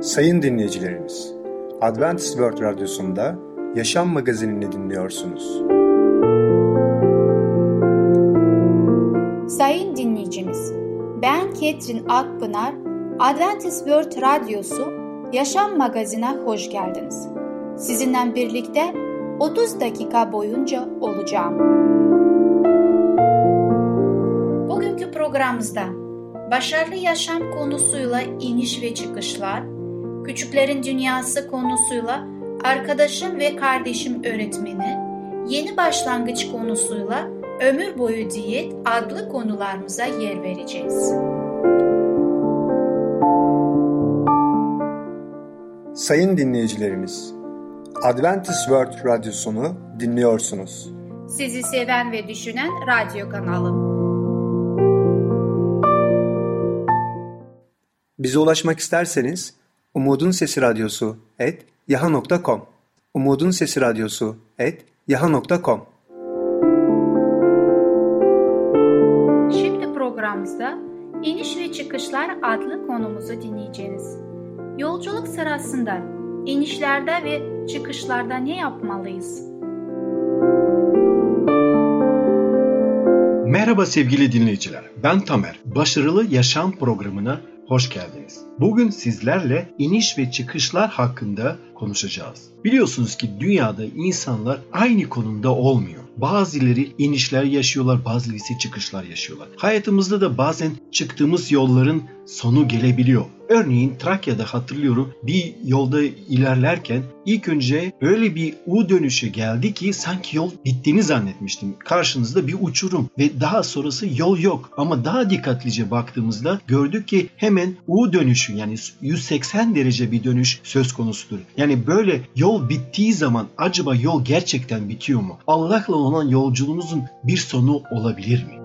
Sayın dinleyicilerimiz, Adventist World Radyosu'nda Yaşam Magazinini dinliyorsunuz. Sayın dinleyicimiz, ben Ketrin Akpınar, Adventist World Radyosu Yaşam Magazinine hoş geldiniz. Sizinle birlikte 30 dakika boyunca olacağım. Bugünkü programımızda başarılı yaşam konusuyla iniş ve çıkışlar, küçüklerin dünyası konusuyla arkadaşım ve kardeşim öğretmeni, yeni başlangıç konusuyla ömür boyu diyet adlı konularımıza yer vereceğiz. Sayın dinleyicilerimiz, Adventist World Radyosunu dinliyorsunuz. Sizi seven ve düşünen radyo kanalı. Bize ulaşmak isterseniz Umutun Sesi Radyosu et yaha.com Umutun Sesi Radyosu et yaha.com Şimdi programımızda İniş ve Çıkışlar adlı konumuzu dinleyeceğiz. Yolculuk sırasında inişlerde ve çıkışlarda ne yapmalıyız? Merhaba sevgili dinleyiciler. Ben Tamer. Başarılı Yaşam programına hoş geldiniz. Bugün sizlerle iniş ve çıkışlar hakkında konuşacağız. Biliyorsunuz ki dünyada insanlar aynı konumda olmuyor. Bazıları inişler yaşıyorlar, bazıları ise çıkışlar yaşıyorlar. Hayatımızda da bazen çıktığımız yolların sonu gelebiliyor. Örneğin Trakya'da hatırlıyorum bir yolda ilerlerken ilk önce öyle bir U dönüşü geldi ki sanki yol bittiğini zannetmiştim. Karşınızda bir uçurum ve daha sonrası yol yok. Ama daha dikkatlice baktığımızda gördük ki hemen U dönüşü yani 180 derece bir dönüş söz konusudur. Yani böyle yol bittiği zaman acaba yol gerçekten bitiyor mu? Allah'la olan yolculuğumuzun bir sonu olabilir mi?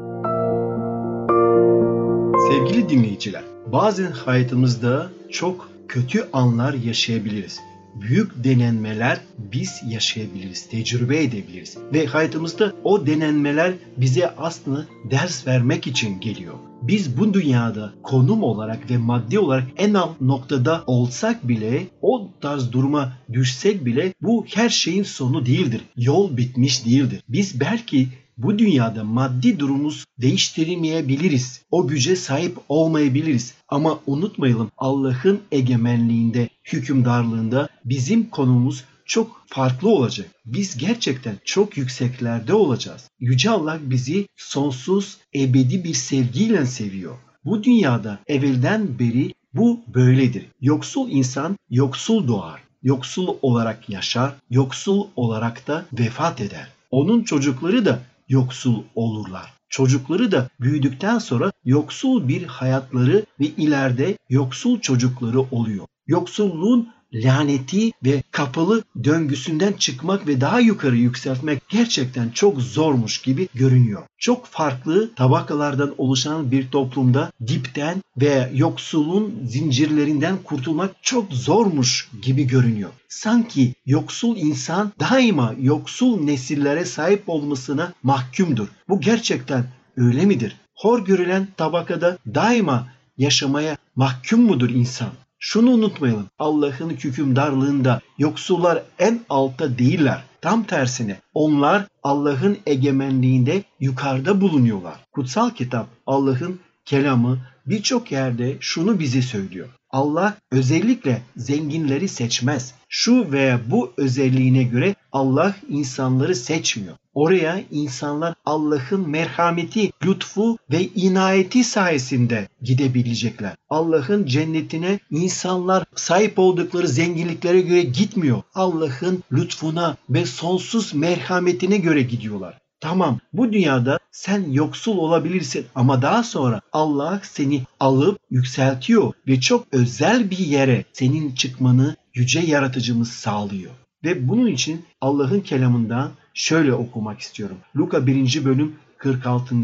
Sevgili dinleyiciler, bazen hayatımızda çok kötü anlar yaşayabiliriz. Büyük denenmeler biz yaşayabiliriz, tecrübe edebiliriz. Ve hayatımızda o denenmeler bize aslında ders vermek için geliyor. Biz bu dünyada konum olarak ve maddi olarak en alt noktada olsak bile, o tarz duruma düşsek bile bu her şeyin sonu değildir. Yol bitmiş değildir. Biz belki bu dünyada maddi durumumuz değiştiremeyebiliriz. O güce sahip olmayabiliriz. Ama unutmayalım Allah'ın egemenliğinde, hükümdarlığında bizim konumuz çok farklı olacak. Biz gerçekten çok yükseklerde olacağız. Yüce Allah bizi sonsuz, ebedi bir sevgiyle seviyor. Bu dünyada evvelden beri bu böyledir. Yoksul insan yoksul doğar. Yoksul olarak yaşar, yoksul olarak da vefat eder. Onun çocukları da yoksul olurlar. Çocukları da büyüdükten sonra yoksul bir hayatları ve ileride yoksul çocukları oluyor. Yoksulluğun laneti ve kapalı döngüsünden çıkmak ve daha yukarı yükseltmek gerçekten çok zormuş gibi görünüyor. Çok farklı tabakalardan oluşan bir toplumda dipten ve yoksulun zincirlerinden kurtulmak çok zormuş gibi görünüyor. Sanki yoksul insan daima yoksul nesillere sahip olmasına mahkumdur. Bu gerçekten öyle midir? Hor görülen tabakada daima yaşamaya mahkum mudur insan? Şunu unutmayalım. Allah'ın hükümdarlığında yoksullar en altta değiller. Tam tersine onlar Allah'ın egemenliğinde yukarıda bulunuyorlar. Kutsal kitap Allah'ın kelamı birçok yerde şunu bize söylüyor. Allah özellikle zenginleri seçmez. Şu veya bu özelliğine göre Allah insanları seçmiyor. Oraya insanlar Allah'ın merhameti, lütfu ve inayeti sayesinde gidebilecekler. Allah'ın cennetine insanlar sahip oldukları zenginliklere göre gitmiyor. Allah'ın lütfuna ve sonsuz merhametine göre gidiyorlar. Tamam bu dünyada sen yoksul olabilirsin ama daha sonra Allah seni alıp yükseltiyor ve çok özel bir yere senin çıkmanı yüce yaratıcımız sağlıyor. Ve bunun için Allah'ın kelamından şöyle okumak istiyorum. Luka 1. bölüm 46.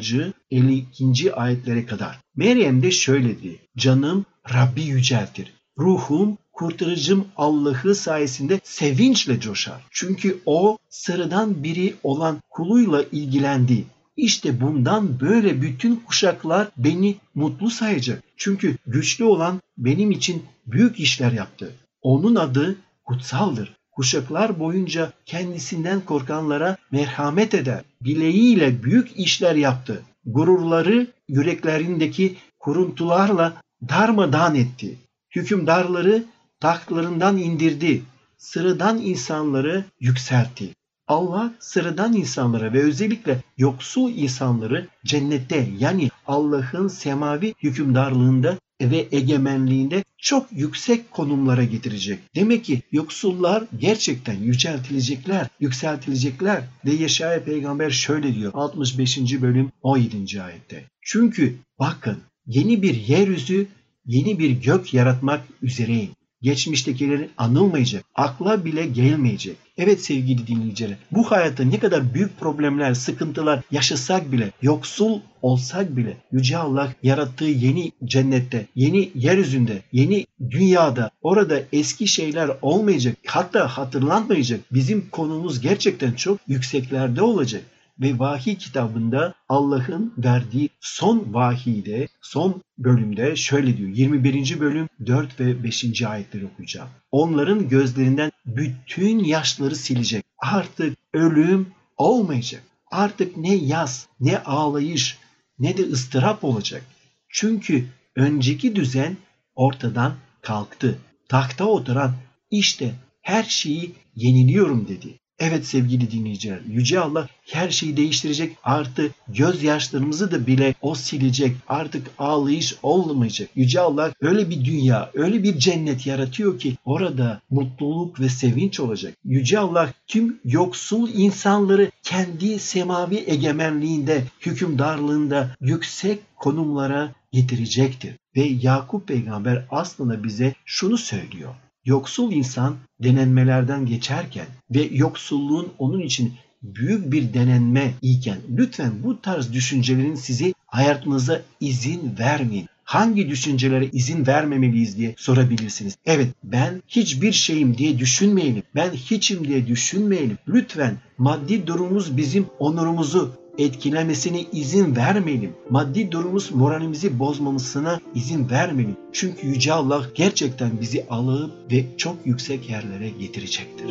52. ayetlere kadar. Meryem de şöyle. Canım Rabbi yüceltir. Ruhum kurtarıcım Allah'ı sayesinde sevinçle coşar. Çünkü o sıradan biri olan kuluyla ilgilendi. İşte bundan böyle bütün kuşaklar beni mutlu sayacak. Çünkü güçlü olan benim için büyük işler yaptı. Onun adı kutsaldır. Kuşaklar boyunca kendisinden korkanlara merhamet eder. Bileğiyle büyük işler yaptı. Gururları yüreklerindeki kuruntularla darmadağın etti. Hükümdarları tahtlarından indirdi. Sıradan insanları yükseltti. Allah sıradan insanlara ve özellikle yoksul insanları cennette yani Allah'ın semavi hükümdarlığında ve egemenliğinde çok yüksek konumlara getirecek. Demek ki yoksullar gerçekten yüceltilecekler, yükseltilecekler. Ve Yaşaya peygamber şöyle diyor 65. bölüm 17. ayette. Çünkü bakın yeni bir yeryüzü, yeni bir gök yaratmak üzereyim geçmiştekileri anılmayacak, akla bile gelmeyecek. Evet sevgili dinleyiciler, bu hayatta ne kadar büyük problemler, sıkıntılar yaşasak bile, yoksul olsak bile Yüce Allah yarattığı yeni cennette, yeni yeryüzünde, yeni dünyada orada eski şeyler olmayacak, hatta hatırlanmayacak. Bizim konumuz gerçekten çok yükseklerde olacak ve vahiy kitabında Allah'ın verdiği son vahiyde, son bölümde şöyle diyor. 21. bölüm 4 ve 5. ayetleri okuyacağım. Onların gözlerinden bütün yaşları silecek. Artık ölüm olmayacak. Artık ne yaz, ne ağlayış, ne de ıstırap olacak. Çünkü önceki düzen ortadan kalktı. Takta oturan işte her şeyi yeniliyorum dedi. Evet sevgili dinleyiciler, Yüce Allah her şeyi değiştirecek. Artık gözyaşlarımızı da bile o silecek. Artık ağlayış olmayacak. Yüce Allah öyle bir dünya, öyle bir cennet yaratıyor ki orada mutluluk ve sevinç olacak. Yüce Allah tüm yoksul insanları kendi semavi egemenliğinde, hükümdarlığında yüksek konumlara getirecektir. Ve Yakup peygamber aslında bize şunu söylüyor. Yoksul insan denenmelerden geçerken ve yoksulluğun onun için büyük bir denenme iken lütfen bu tarz düşüncelerin sizi hayatınıza izin vermeyin. Hangi düşüncelere izin vermemeliyiz diye sorabilirsiniz. Evet ben hiçbir şeyim diye düşünmeyelim. Ben hiçim diye düşünmeyelim. Lütfen maddi durumumuz bizim onurumuzu, etkilemesine izin vermeyelim. Maddi durumumuz moralimizi bozmamasına izin vermeyelim. Çünkü Yüce Allah gerçekten bizi alıp ve çok yüksek yerlere getirecektir.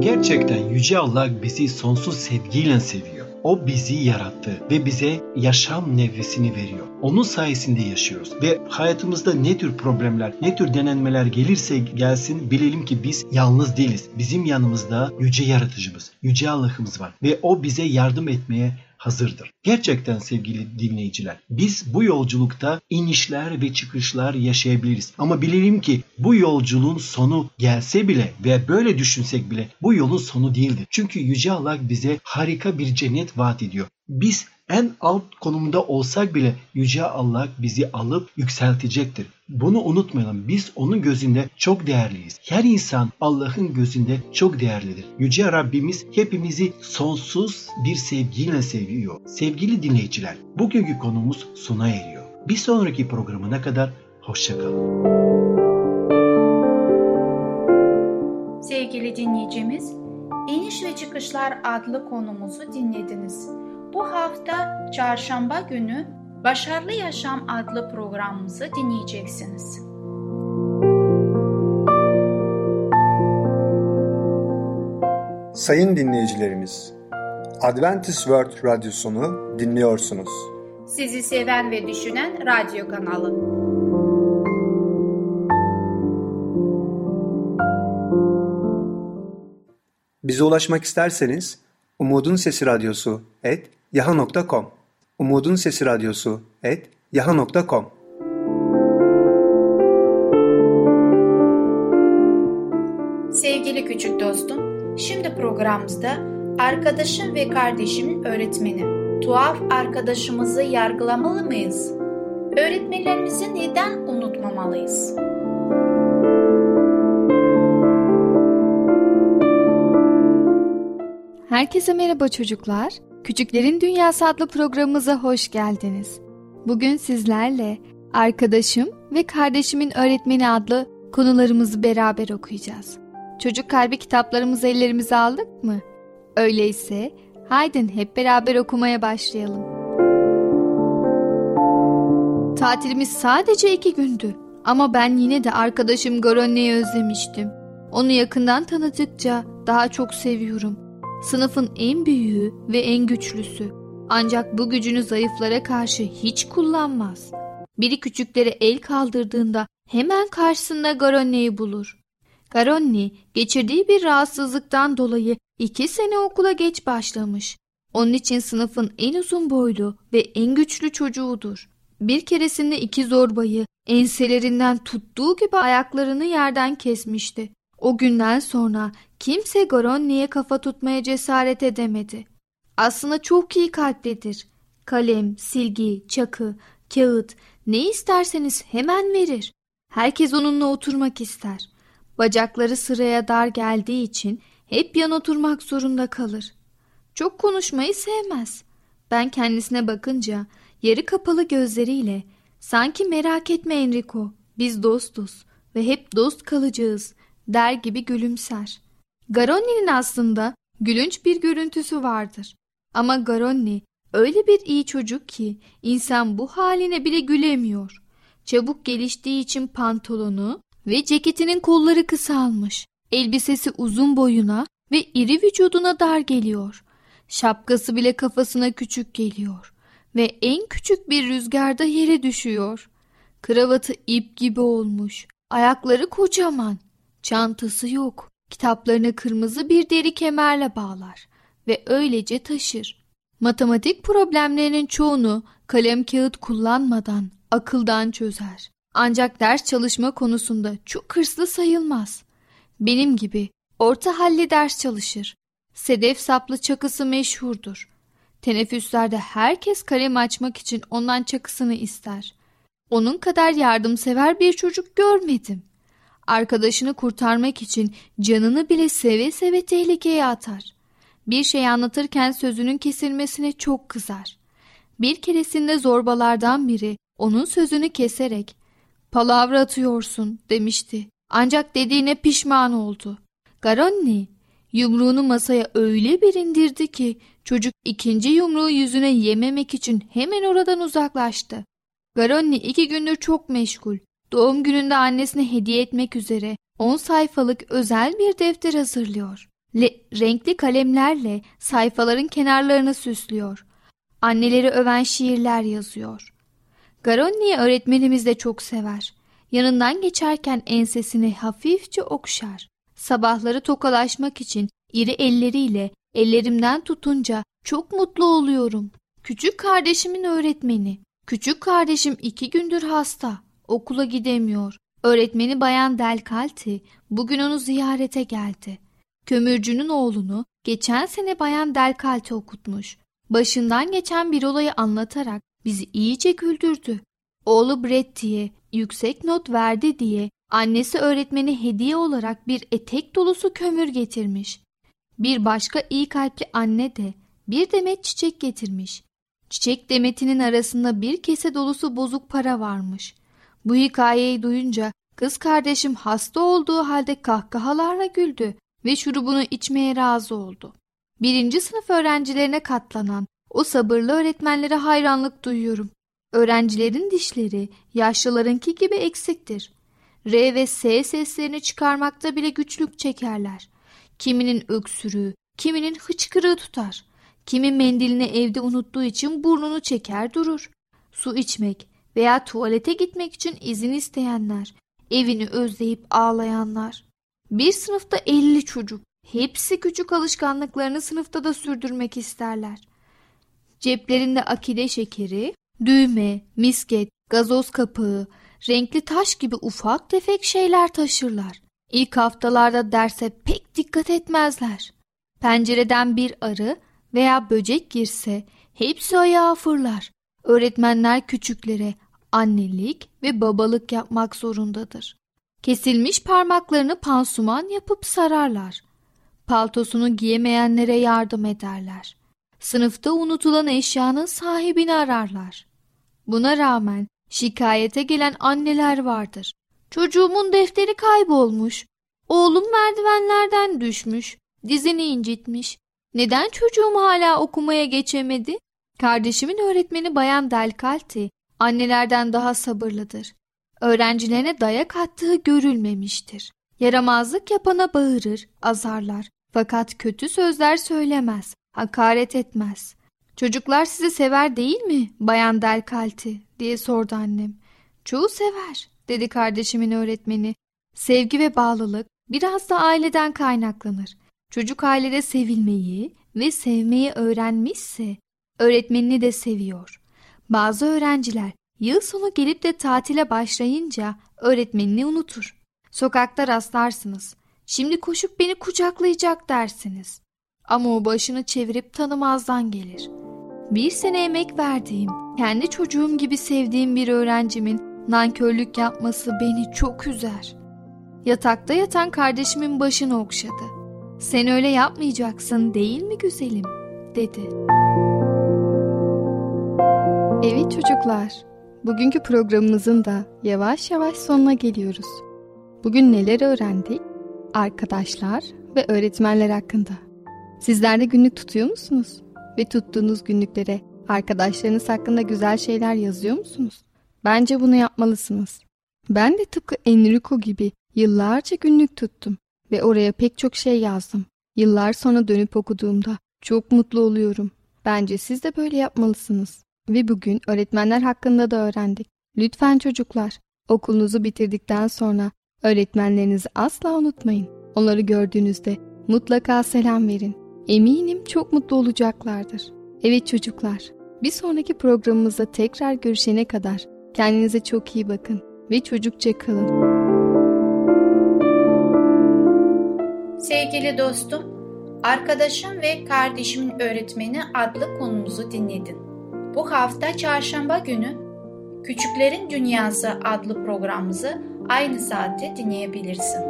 Gerçekten Yüce Allah bizi sonsuz sevgiyle seviyor. O bizi yarattı ve bize yaşam nefesini veriyor. Onun sayesinde yaşıyoruz ve hayatımızda ne tür problemler, ne tür denenmeler gelirse gelsin bilelim ki biz yalnız değiliz. Bizim yanımızda yüce yaratıcımız, yüce Allah'ımız var ve o bize yardım etmeye hazırdır. Gerçekten sevgili dinleyiciler biz bu yolculukta inişler ve çıkışlar yaşayabiliriz. Ama bilelim ki bu yolculuğun sonu gelse bile ve böyle düşünsek bile bu yolun sonu değildir. Çünkü Yüce Allah bize harika bir cennet vaat ediyor. Biz en alt konumda olsak bile Yüce Allah bizi alıp yükseltecektir. Bunu unutmayalım. Biz onun gözünde çok değerliyiz. Her insan Allah'ın gözünde çok değerlidir. Yüce Rabbimiz hepimizi sonsuz bir sevgiyle seviyor. Sevgili dinleyiciler, bugünkü konumuz sona eriyor. Bir sonraki programına kadar hoşçakalın. Sevgili dinleyicimiz, İniş ve Çıkışlar adlı konumuzu dinlediniz. Bu hafta çarşamba günü Başarılı Yaşam adlı programımızı dinleyeceksiniz. Sayın dinleyicilerimiz, Adventist World Radyosunu dinliyorsunuz. Sizi seven ve düşünen radyo kanalı. Bize ulaşmak isterseniz Umutun Sesi Radyosu et yaha.com Umutun Sesi Radyosu et yaha.com Sevgili küçük dostum, şimdi programımızda arkadaşım ve kardeşimin öğretmeni, tuhaf arkadaşımızı yargılamalı mıyız? Öğretmenlerimizi neden unutmamalıyız? Herkese merhaba çocuklar. Küçüklerin Dünyası adlı programımıza hoş geldiniz. Bugün sizlerle Arkadaşım ve Kardeşimin Öğretmeni adlı konularımızı beraber okuyacağız. Çocuk kalbi kitaplarımızı ellerimize aldık mı? Öyleyse Haydin hep beraber okumaya başlayalım. Tatilimiz sadece iki gündü. Ama ben yine de arkadaşım Goronne'yi özlemiştim. Onu yakından tanıdıkça daha çok seviyorum. Sınıfın en büyüğü ve en güçlüsü. Ancak bu gücünü zayıflara karşı hiç kullanmaz. Biri küçüklere el kaldırdığında hemen karşısında Garonne'yi bulur. Garonne geçirdiği bir rahatsızlıktan dolayı iki sene okula geç başlamış. Onun için sınıfın en uzun boylu ve en güçlü çocuğudur. Bir keresinde iki zorbayı enselerinden tuttuğu gibi ayaklarını yerden kesmişti. O günden sonra kimse Goronni'ye kafa tutmaya cesaret edemedi. Aslında çok iyi kalplidir. Kalem, silgi, çakı, kağıt ne isterseniz hemen verir. Herkes onunla oturmak ister. Bacakları sıraya dar geldiği için hep yan oturmak zorunda kalır. Çok konuşmayı sevmez. Ben kendisine bakınca yarı kapalı gözleriyle sanki merak etme Enrico biz dostuz ve hep dost kalacağız der gibi gülümser. Garoni'nin aslında gülünç bir görüntüsü vardır. Ama Garonni öyle bir iyi çocuk ki insan bu haline bile gülemiyor. Çabuk geliştiği için pantolonu ve ceketinin kolları kısalmış. Elbisesi uzun boyuna ve iri vücuduna dar geliyor. Şapkası bile kafasına küçük geliyor ve en küçük bir rüzgarda yere düşüyor. Kravatı ip gibi olmuş. Ayakları kocaman. Çantası yok. Kitaplarını kırmızı bir deri kemerle bağlar ve öylece taşır. Matematik problemlerinin çoğunu kalem kağıt kullanmadan akıldan çözer. Ancak ders çalışma konusunda çok hırslı sayılmaz. Benim gibi orta halli ders çalışır. Sedef saplı çakısı meşhurdur. Teneffüslerde herkes kalem açmak için ondan çakısını ister. Onun kadar yardımsever bir çocuk görmedim. Arkadaşını kurtarmak için canını bile seve seve tehlikeye atar. Bir şey anlatırken sözünün kesilmesine çok kızar. Bir keresinde zorbalardan biri onun sözünü keserek palavra atıyorsun demişti. Ancak dediğine pişman oldu. Garonni yumruğunu masaya öyle bir indirdi ki çocuk ikinci yumruğu yüzüne yememek için hemen oradan uzaklaştı. Garonni iki gündür çok meşgul. Doğum gününde annesine hediye etmek üzere 10 sayfalık özel bir defter hazırlıyor. Le renkli kalemlerle sayfaların kenarlarını süslüyor. Anneleri öven şiirler yazıyor. Garonni'yi öğretmenimiz de çok sever. Yanından geçerken ensesini hafifçe okşar. Sabahları tokalaşmak için iri elleriyle ellerimden tutunca çok mutlu oluyorum. Küçük kardeşimin öğretmeni. Küçük kardeşim iki gündür hasta. Okula gidemiyor. Öğretmeni Bayan Delkalti bugün onu ziyarete geldi. Kömürcünün oğlunu geçen sene Bayan Delkalti okutmuş. Başından geçen bir olayı anlatarak bizi iyice güldürdü. Oğlu Bretti'ye yüksek not verdi diye annesi öğretmeni hediye olarak bir etek dolusu kömür getirmiş. Bir başka iyi kalpli anne de bir demet çiçek getirmiş. Çiçek demetinin arasında bir kese dolusu bozuk para varmış. Bu hikayeyi duyunca kız kardeşim hasta olduğu halde kahkahalarla güldü ve şurubunu içmeye razı oldu. Birinci sınıf öğrencilerine katlanan o sabırlı öğretmenlere hayranlık duyuyorum. Öğrencilerin dişleri yaşlılarınki gibi eksiktir. R ve S seslerini çıkarmakta bile güçlük çekerler. Kiminin öksürüğü, kiminin hıçkırığı tutar. Kimi mendilini evde unuttuğu için burnunu çeker durur. Su içmek veya tuvalete gitmek için izin isteyenler, evini özleyip ağlayanlar. Bir sınıfta 50 çocuk. Hepsi küçük alışkanlıklarını sınıfta da sürdürmek isterler. Ceplerinde akide şekeri, düğme, misket, gazoz kapağı, renkli taş gibi ufak tefek şeyler taşırlar. İlk haftalarda derse pek dikkat etmezler. Pencereden bir arı veya böcek girse hepsi ayağa fırlar. Öğretmenler küçüklere annelik ve babalık yapmak zorundadır. Kesilmiş parmaklarını pansuman yapıp sararlar. Paltosunu giyemeyenlere yardım ederler. Sınıfta unutulan eşyanın sahibini ararlar. Buna rağmen şikayete gelen anneler vardır. Çocuğumun defteri kaybolmuş. Oğlum merdivenlerden düşmüş. Dizini incitmiş. Neden çocuğum hala okumaya geçemedi? Kardeşimin öğretmeni Bayan Delkalti annelerden daha sabırlıdır. Öğrencilerine dayak attığı görülmemiştir. Yaramazlık yapana bağırır, azarlar. Fakat kötü sözler söylemez, hakaret etmez. Çocuklar sizi sever değil mi Bayan Delkalti diye sordu annem. Çoğu sever dedi kardeşimin öğretmeni. Sevgi ve bağlılık biraz da aileden kaynaklanır. Çocuk ailede sevilmeyi ve sevmeyi öğrenmişse öğretmenini de seviyor. Bazı öğrenciler yıl sonu gelip de tatile başlayınca öğretmenini unutur. Sokakta rastlarsınız. Şimdi koşup beni kucaklayacak dersiniz. Ama o başını çevirip tanımazdan gelir. Bir sene emek verdiğim, kendi çocuğum gibi sevdiğim bir öğrencimin nankörlük yapması beni çok üzer. Yatakta yatan kardeşimin başını okşadı. Sen öyle yapmayacaksın değil mi güzelim? dedi. Evet çocuklar, bugünkü programımızın da yavaş yavaş sonuna geliyoruz. Bugün neler öğrendik? Arkadaşlar ve öğretmenler hakkında. Sizler de günlük tutuyor musunuz? Ve tuttuğunuz günlüklere arkadaşlarınız hakkında güzel şeyler yazıyor musunuz? Bence bunu yapmalısınız. Ben de tıpkı Enrico gibi yıllarca günlük tuttum ve oraya pek çok şey yazdım. Yıllar sonra dönüp okuduğumda çok mutlu oluyorum. Bence siz de böyle yapmalısınız. Ve bugün öğretmenler hakkında da öğrendik. Lütfen çocuklar, okulunuzu bitirdikten sonra öğretmenlerinizi asla unutmayın. Onları gördüğünüzde mutlaka selam verin. Eminim çok mutlu olacaklardır. Evet çocuklar, bir sonraki programımızda tekrar görüşene kadar kendinize çok iyi bakın ve çocukça kalın. Sevgili dostum, arkadaşım ve kardeşimin öğretmeni adlı konumuzu dinledin. Bu hafta çarşamba günü Küçüklerin Dünyası adlı programımızı aynı saatte dinleyebilirsin.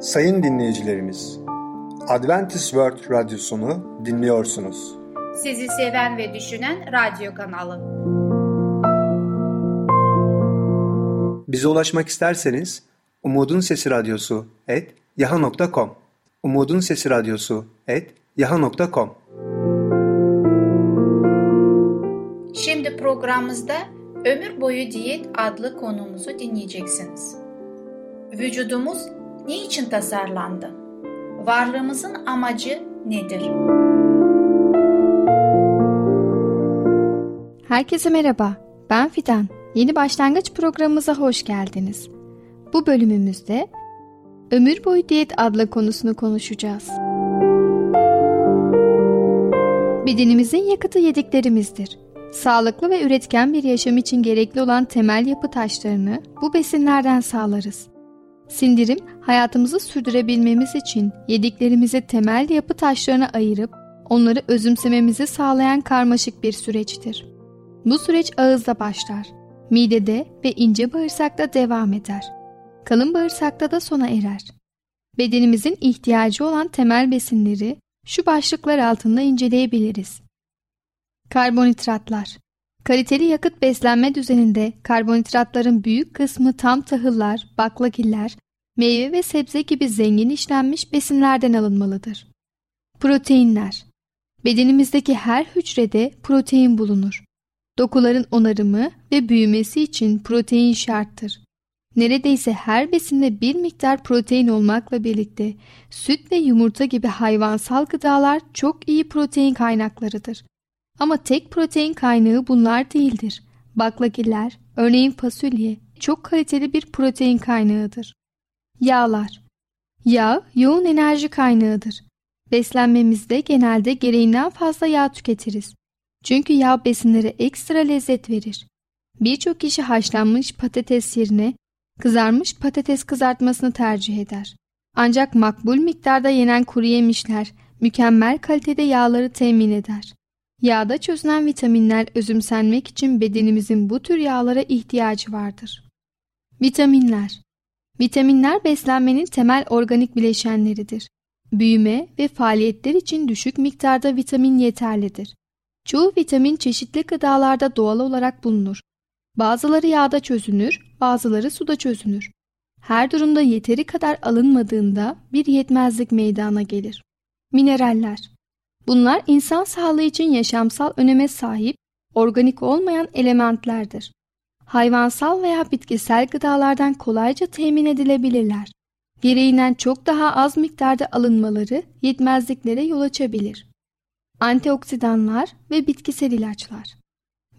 Sayın dinleyicilerimiz, Adventist World Radyosunu dinliyorsunuz. Sizi seven ve düşünen radyo kanalı. Bize ulaşmak isterseniz Umutun Sesi Radyosu et yaha.com Umutun Sesi Radyosu et yaha.com Şimdi programımızda Ömür Boyu Diyet adlı konumuzu dinleyeceksiniz. Vücudumuz niçin tasarlandı? Varlığımızın amacı nedir? Herkese merhaba, ben Fidan. Yeni başlangıç programımıza hoş geldiniz. Bu bölümümüzde Ömür Boyu Diyet adlı konusunu konuşacağız. Bedenimizin yakıtı yediklerimizdir. Sağlıklı ve üretken bir yaşam için gerekli olan temel yapı taşlarını bu besinlerden sağlarız. Sindirim, hayatımızı sürdürebilmemiz için yediklerimizi temel yapı taşlarına ayırıp onları özümsememizi sağlayan karmaşık bir süreçtir. Bu süreç ağızda başlar, midede ve ince bağırsakta devam eder. Kalın bağırsakta da sona erer. Bedenimizin ihtiyacı olan temel besinleri şu başlıklar altında inceleyebiliriz. Karbonhidratlar Kaliteli yakıt beslenme düzeninde karbonhidratların büyük kısmı tam tahıllar, baklagiller, meyve ve sebze gibi zengin işlenmiş besinlerden alınmalıdır. Proteinler Bedenimizdeki her hücrede protein bulunur. Dokuların onarımı ve büyümesi için protein şarttır. Neredeyse her besinde bir miktar protein olmakla birlikte süt ve yumurta gibi hayvansal gıdalar çok iyi protein kaynaklarıdır. Ama tek protein kaynağı bunlar değildir. Baklagiller, örneğin fasulye, çok kaliteli bir protein kaynağıdır. Yağlar Yağ, yoğun enerji kaynağıdır. Beslenmemizde genelde gereğinden fazla yağ tüketiriz. Çünkü yağ besinlere ekstra lezzet verir. Birçok kişi haşlanmış patates yerine kızarmış patates kızartmasını tercih eder. Ancak makbul miktarda yenen kuru yemişler mükemmel kalitede yağları temin eder. Yağda çözünen vitaminler özümsenmek için bedenimizin bu tür yağlara ihtiyacı vardır. Vitaminler Vitaminler beslenmenin temel organik bileşenleridir. Büyüme ve faaliyetler için düşük miktarda vitamin yeterlidir. Çoğu vitamin çeşitli gıdalarda doğal olarak bulunur. Bazıları yağda çözünür, bazıları suda çözünür. her durumda yeteri kadar alınmadığında bir yetmezlik meydana gelir. Mineraller Bunlar insan sağlığı için yaşamsal öneme sahip organik olmayan elementlerdir. Hayvansal veya bitkisel gıdalardan kolayca temin edilebilirler. Gereğinden çok daha az miktarda alınmaları yetmezliklere yol açabilir. Antioksidanlar ve bitkisel ilaçlar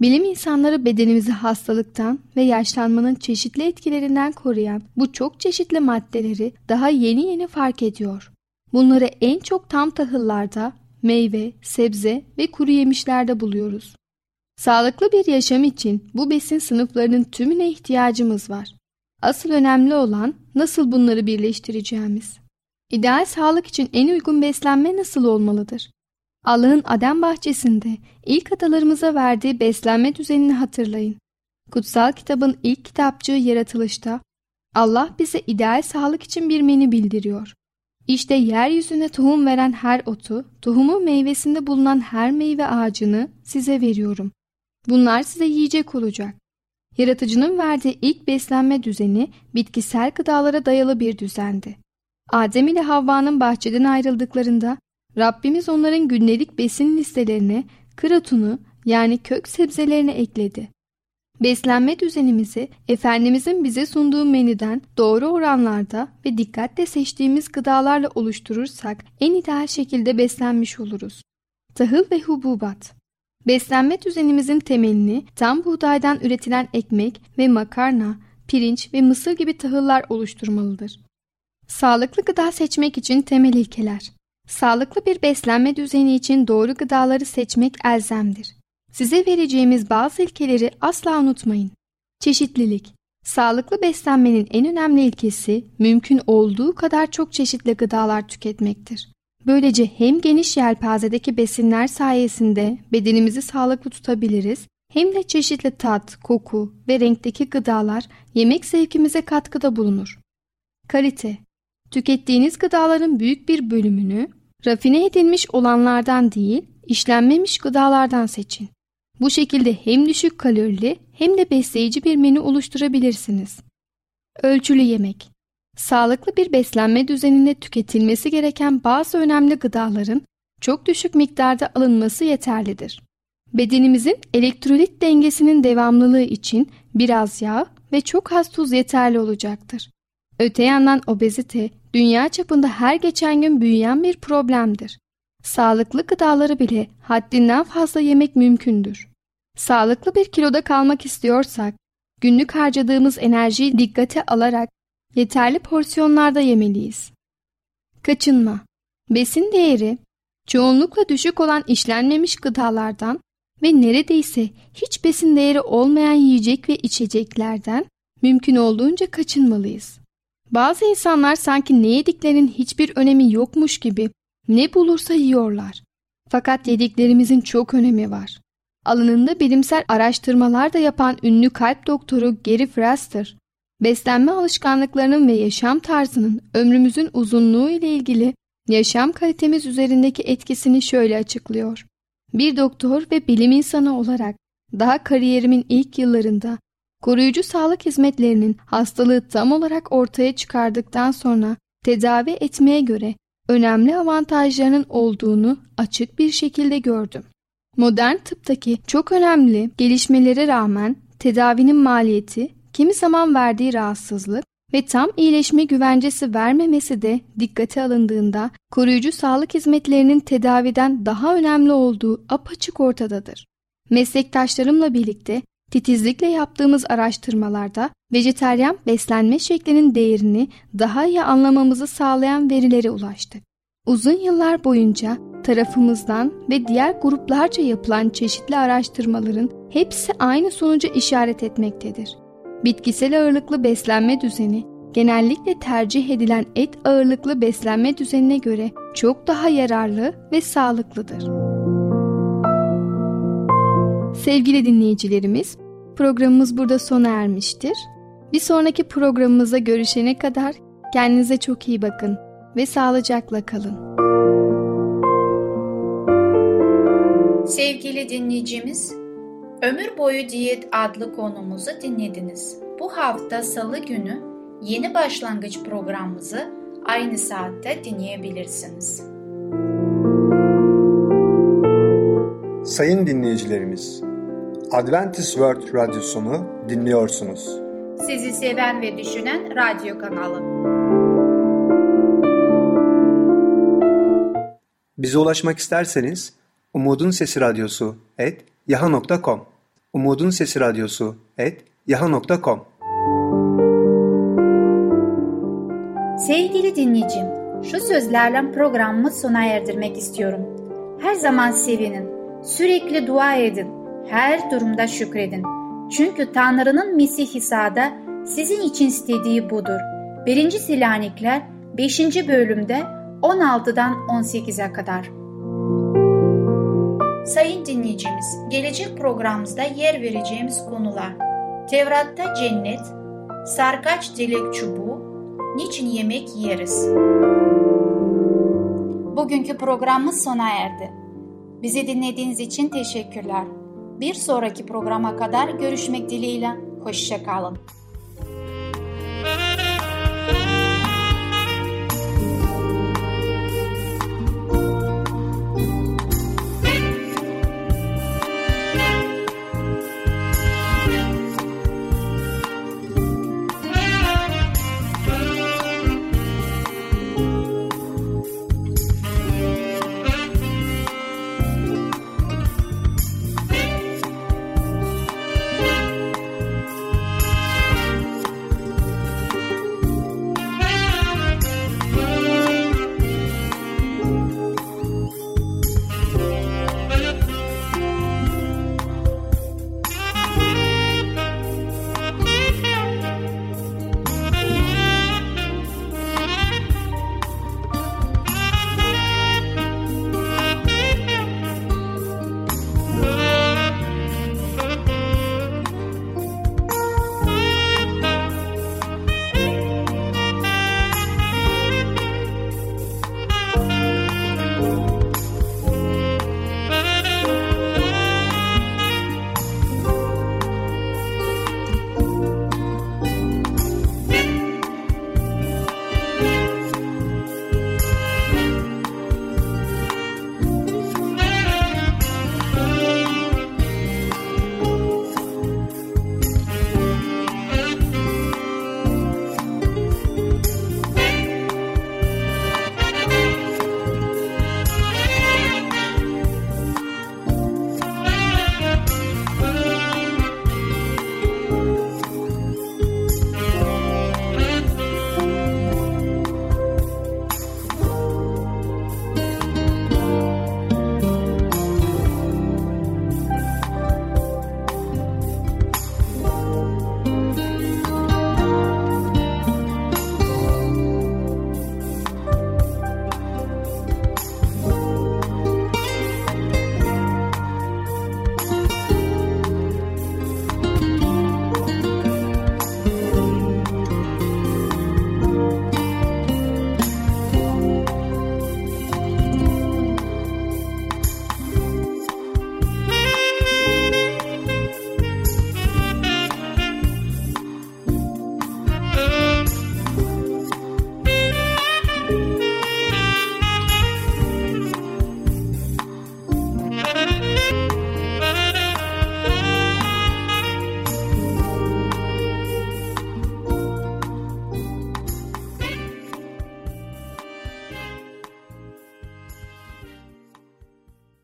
Bilim insanları bedenimizi hastalıktan ve yaşlanmanın çeşitli etkilerinden koruyan bu çok çeşitli maddeleri daha yeni yeni fark ediyor. Bunları en çok tam tahıllarda, meyve, sebze ve kuru yemişlerde buluyoruz. Sağlıklı bir yaşam için bu besin sınıflarının tümüne ihtiyacımız var. Asıl önemli olan nasıl bunları birleştireceğimiz. İdeal sağlık için en uygun beslenme nasıl olmalıdır? Allah'ın Adem bahçesinde ilk atalarımıza verdiği beslenme düzenini hatırlayın. Kutsal kitabın ilk kitapçığı yaratılışta Allah bize ideal sağlık için bir menü bildiriyor. İşte yeryüzüne tohum veren her otu, tohumu meyvesinde bulunan her meyve ağacını size veriyorum. Bunlar size yiyecek olacak. Yaratıcının verdiği ilk beslenme düzeni bitkisel gıdalara dayalı bir düzendi. Adem ile Havva'nın bahçeden ayrıldıklarında Rabbimiz onların günlük besin listelerine kıratunu yani kök sebzelerini ekledi. Beslenme düzenimizi Efendimizin bize sunduğu menüden doğru oranlarda ve dikkatle seçtiğimiz gıdalarla oluşturursak en ideal şekilde beslenmiş oluruz. Tahıl ve hububat Beslenme düzenimizin temelini tam buğdaydan üretilen ekmek ve makarna, pirinç ve mısır gibi tahıllar oluşturmalıdır. Sağlıklı gıda seçmek için temel ilkeler Sağlıklı bir beslenme düzeni için doğru gıdaları seçmek elzemdir. Size vereceğimiz bazı ilkeleri asla unutmayın. Çeşitlilik Sağlıklı beslenmenin en önemli ilkesi mümkün olduğu kadar çok çeşitli gıdalar tüketmektir. Böylece hem geniş yelpazedeki besinler sayesinde bedenimizi sağlıklı tutabiliriz hem de çeşitli tat, koku ve renkteki gıdalar yemek zevkimize katkıda bulunur. Kalite Tükettiğiniz gıdaların büyük bir bölümünü rafine edilmiş olanlardan değil, işlenmemiş gıdalardan seçin. Bu şekilde hem düşük kalorili hem de besleyici bir menü oluşturabilirsiniz. Ölçülü yemek Sağlıklı bir beslenme düzeninde tüketilmesi gereken bazı önemli gıdaların çok düşük miktarda alınması yeterlidir. Bedenimizin elektrolit dengesinin devamlılığı için biraz yağ ve çok az tuz yeterli olacaktır. Öte yandan obezite dünya çapında her geçen gün büyüyen bir problemdir. Sağlıklı gıdaları bile haddinden fazla yemek mümkündür. Sağlıklı bir kiloda kalmak istiyorsak, günlük harcadığımız enerjiyi dikkate alarak yeterli porsiyonlarda yemeliyiz. Kaçınma Besin değeri çoğunlukla düşük olan işlenmemiş gıdalardan ve neredeyse hiç besin değeri olmayan yiyecek ve içeceklerden mümkün olduğunca kaçınmalıyız. Bazı insanlar sanki ne yediklerinin hiçbir önemi yokmuş gibi ne bulursa yiyorlar. Fakat yediklerimizin çok önemi var. Alanında bilimsel araştırmalar da yapan ünlü kalp doktoru Gary Fraster, beslenme alışkanlıklarının ve yaşam tarzının ömrümüzün uzunluğu ile ilgili yaşam kalitemiz üzerindeki etkisini şöyle açıklıyor. Bir doktor ve bilim insanı olarak daha kariyerimin ilk yıllarında Koruyucu sağlık hizmetlerinin hastalığı tam olarak ortaya çıkardıktan sonra tedavi etmeye göre önemli avantajlarının olduğunu açık bir şekilde gördüm. Modern tıptaki çok önemli gelişmelere rağmen tedavinin maliyeti, kimi zaman verdiği rahatsızlık ve tam iyileşme güvencesi vermemesi de dikkate alındığında koruyucu sağlık hizmetlerinin tedaviden daha önemli olduğu apaçık ortadadır. Meslektaşlarımla birlikte Titizlikle yaptığımız araştırmalarda vejeteryan beslenme şeklinin değerini daha iyi anlamamızı sağlayan verilere ulaştık. Uzun yıllar boyunca tarafımızdan ve diğer gruplarca yapılan çeşitli araştırmaların hepsi aynı sonuca işaret etmektedir. Bitkisel ağırlıklı beslenme düzeni genellikle tercih edilen et ağırlıklı beslenme düzenine göre çok daha yararlı ve sağlıklıdır. Sevgili dinleyicilerimiz, Programımız burada sona ermiştir. Bir sonraki programımızda görüşene kadar kendinize çok iyi bakın ve sağlıcakla kalın. Sevgili dinleyicimiz, Ömür Boyu Diyet adlı konumuzu dinlediniz. Bu hafta salı günü yeni başlangıç programımızı aynı saatte dinleyebilirsiniz. Sayın dinleyicilerimiz, Adventist World Radyosunu dinliyorsunuz. Sizi seven ve düşünen radyo kanalı. Bize ulaşmak isterseniz Umutun Sesi Radyosu et yaha.com Umutun Sesi Radyosu et yaha.com Sevgili dinleyicim, şu sözlerle programımı sona erdirmek istiyorum. Her zaman sevinin, sürekli dua edin, her durumda şükredin. Çünkü Tanrı'nın Mesih İsa'da sizin için istediği budur. 1. Selanikler 5. bölümde 16'dan 18'e kadar. Sayın dinleyicimiz, gelecek programımızda yer vereceğimiz konular Tevrat'ta cennet, sarkaç dilek çubuğu, niçin yemek yeriz? Bugünkü programımız sona erdi. Bizi dinlediğiniz için teşekkürler. Bir sonraki programa kadar görüşmek dileğiyle. Hoşçakalın.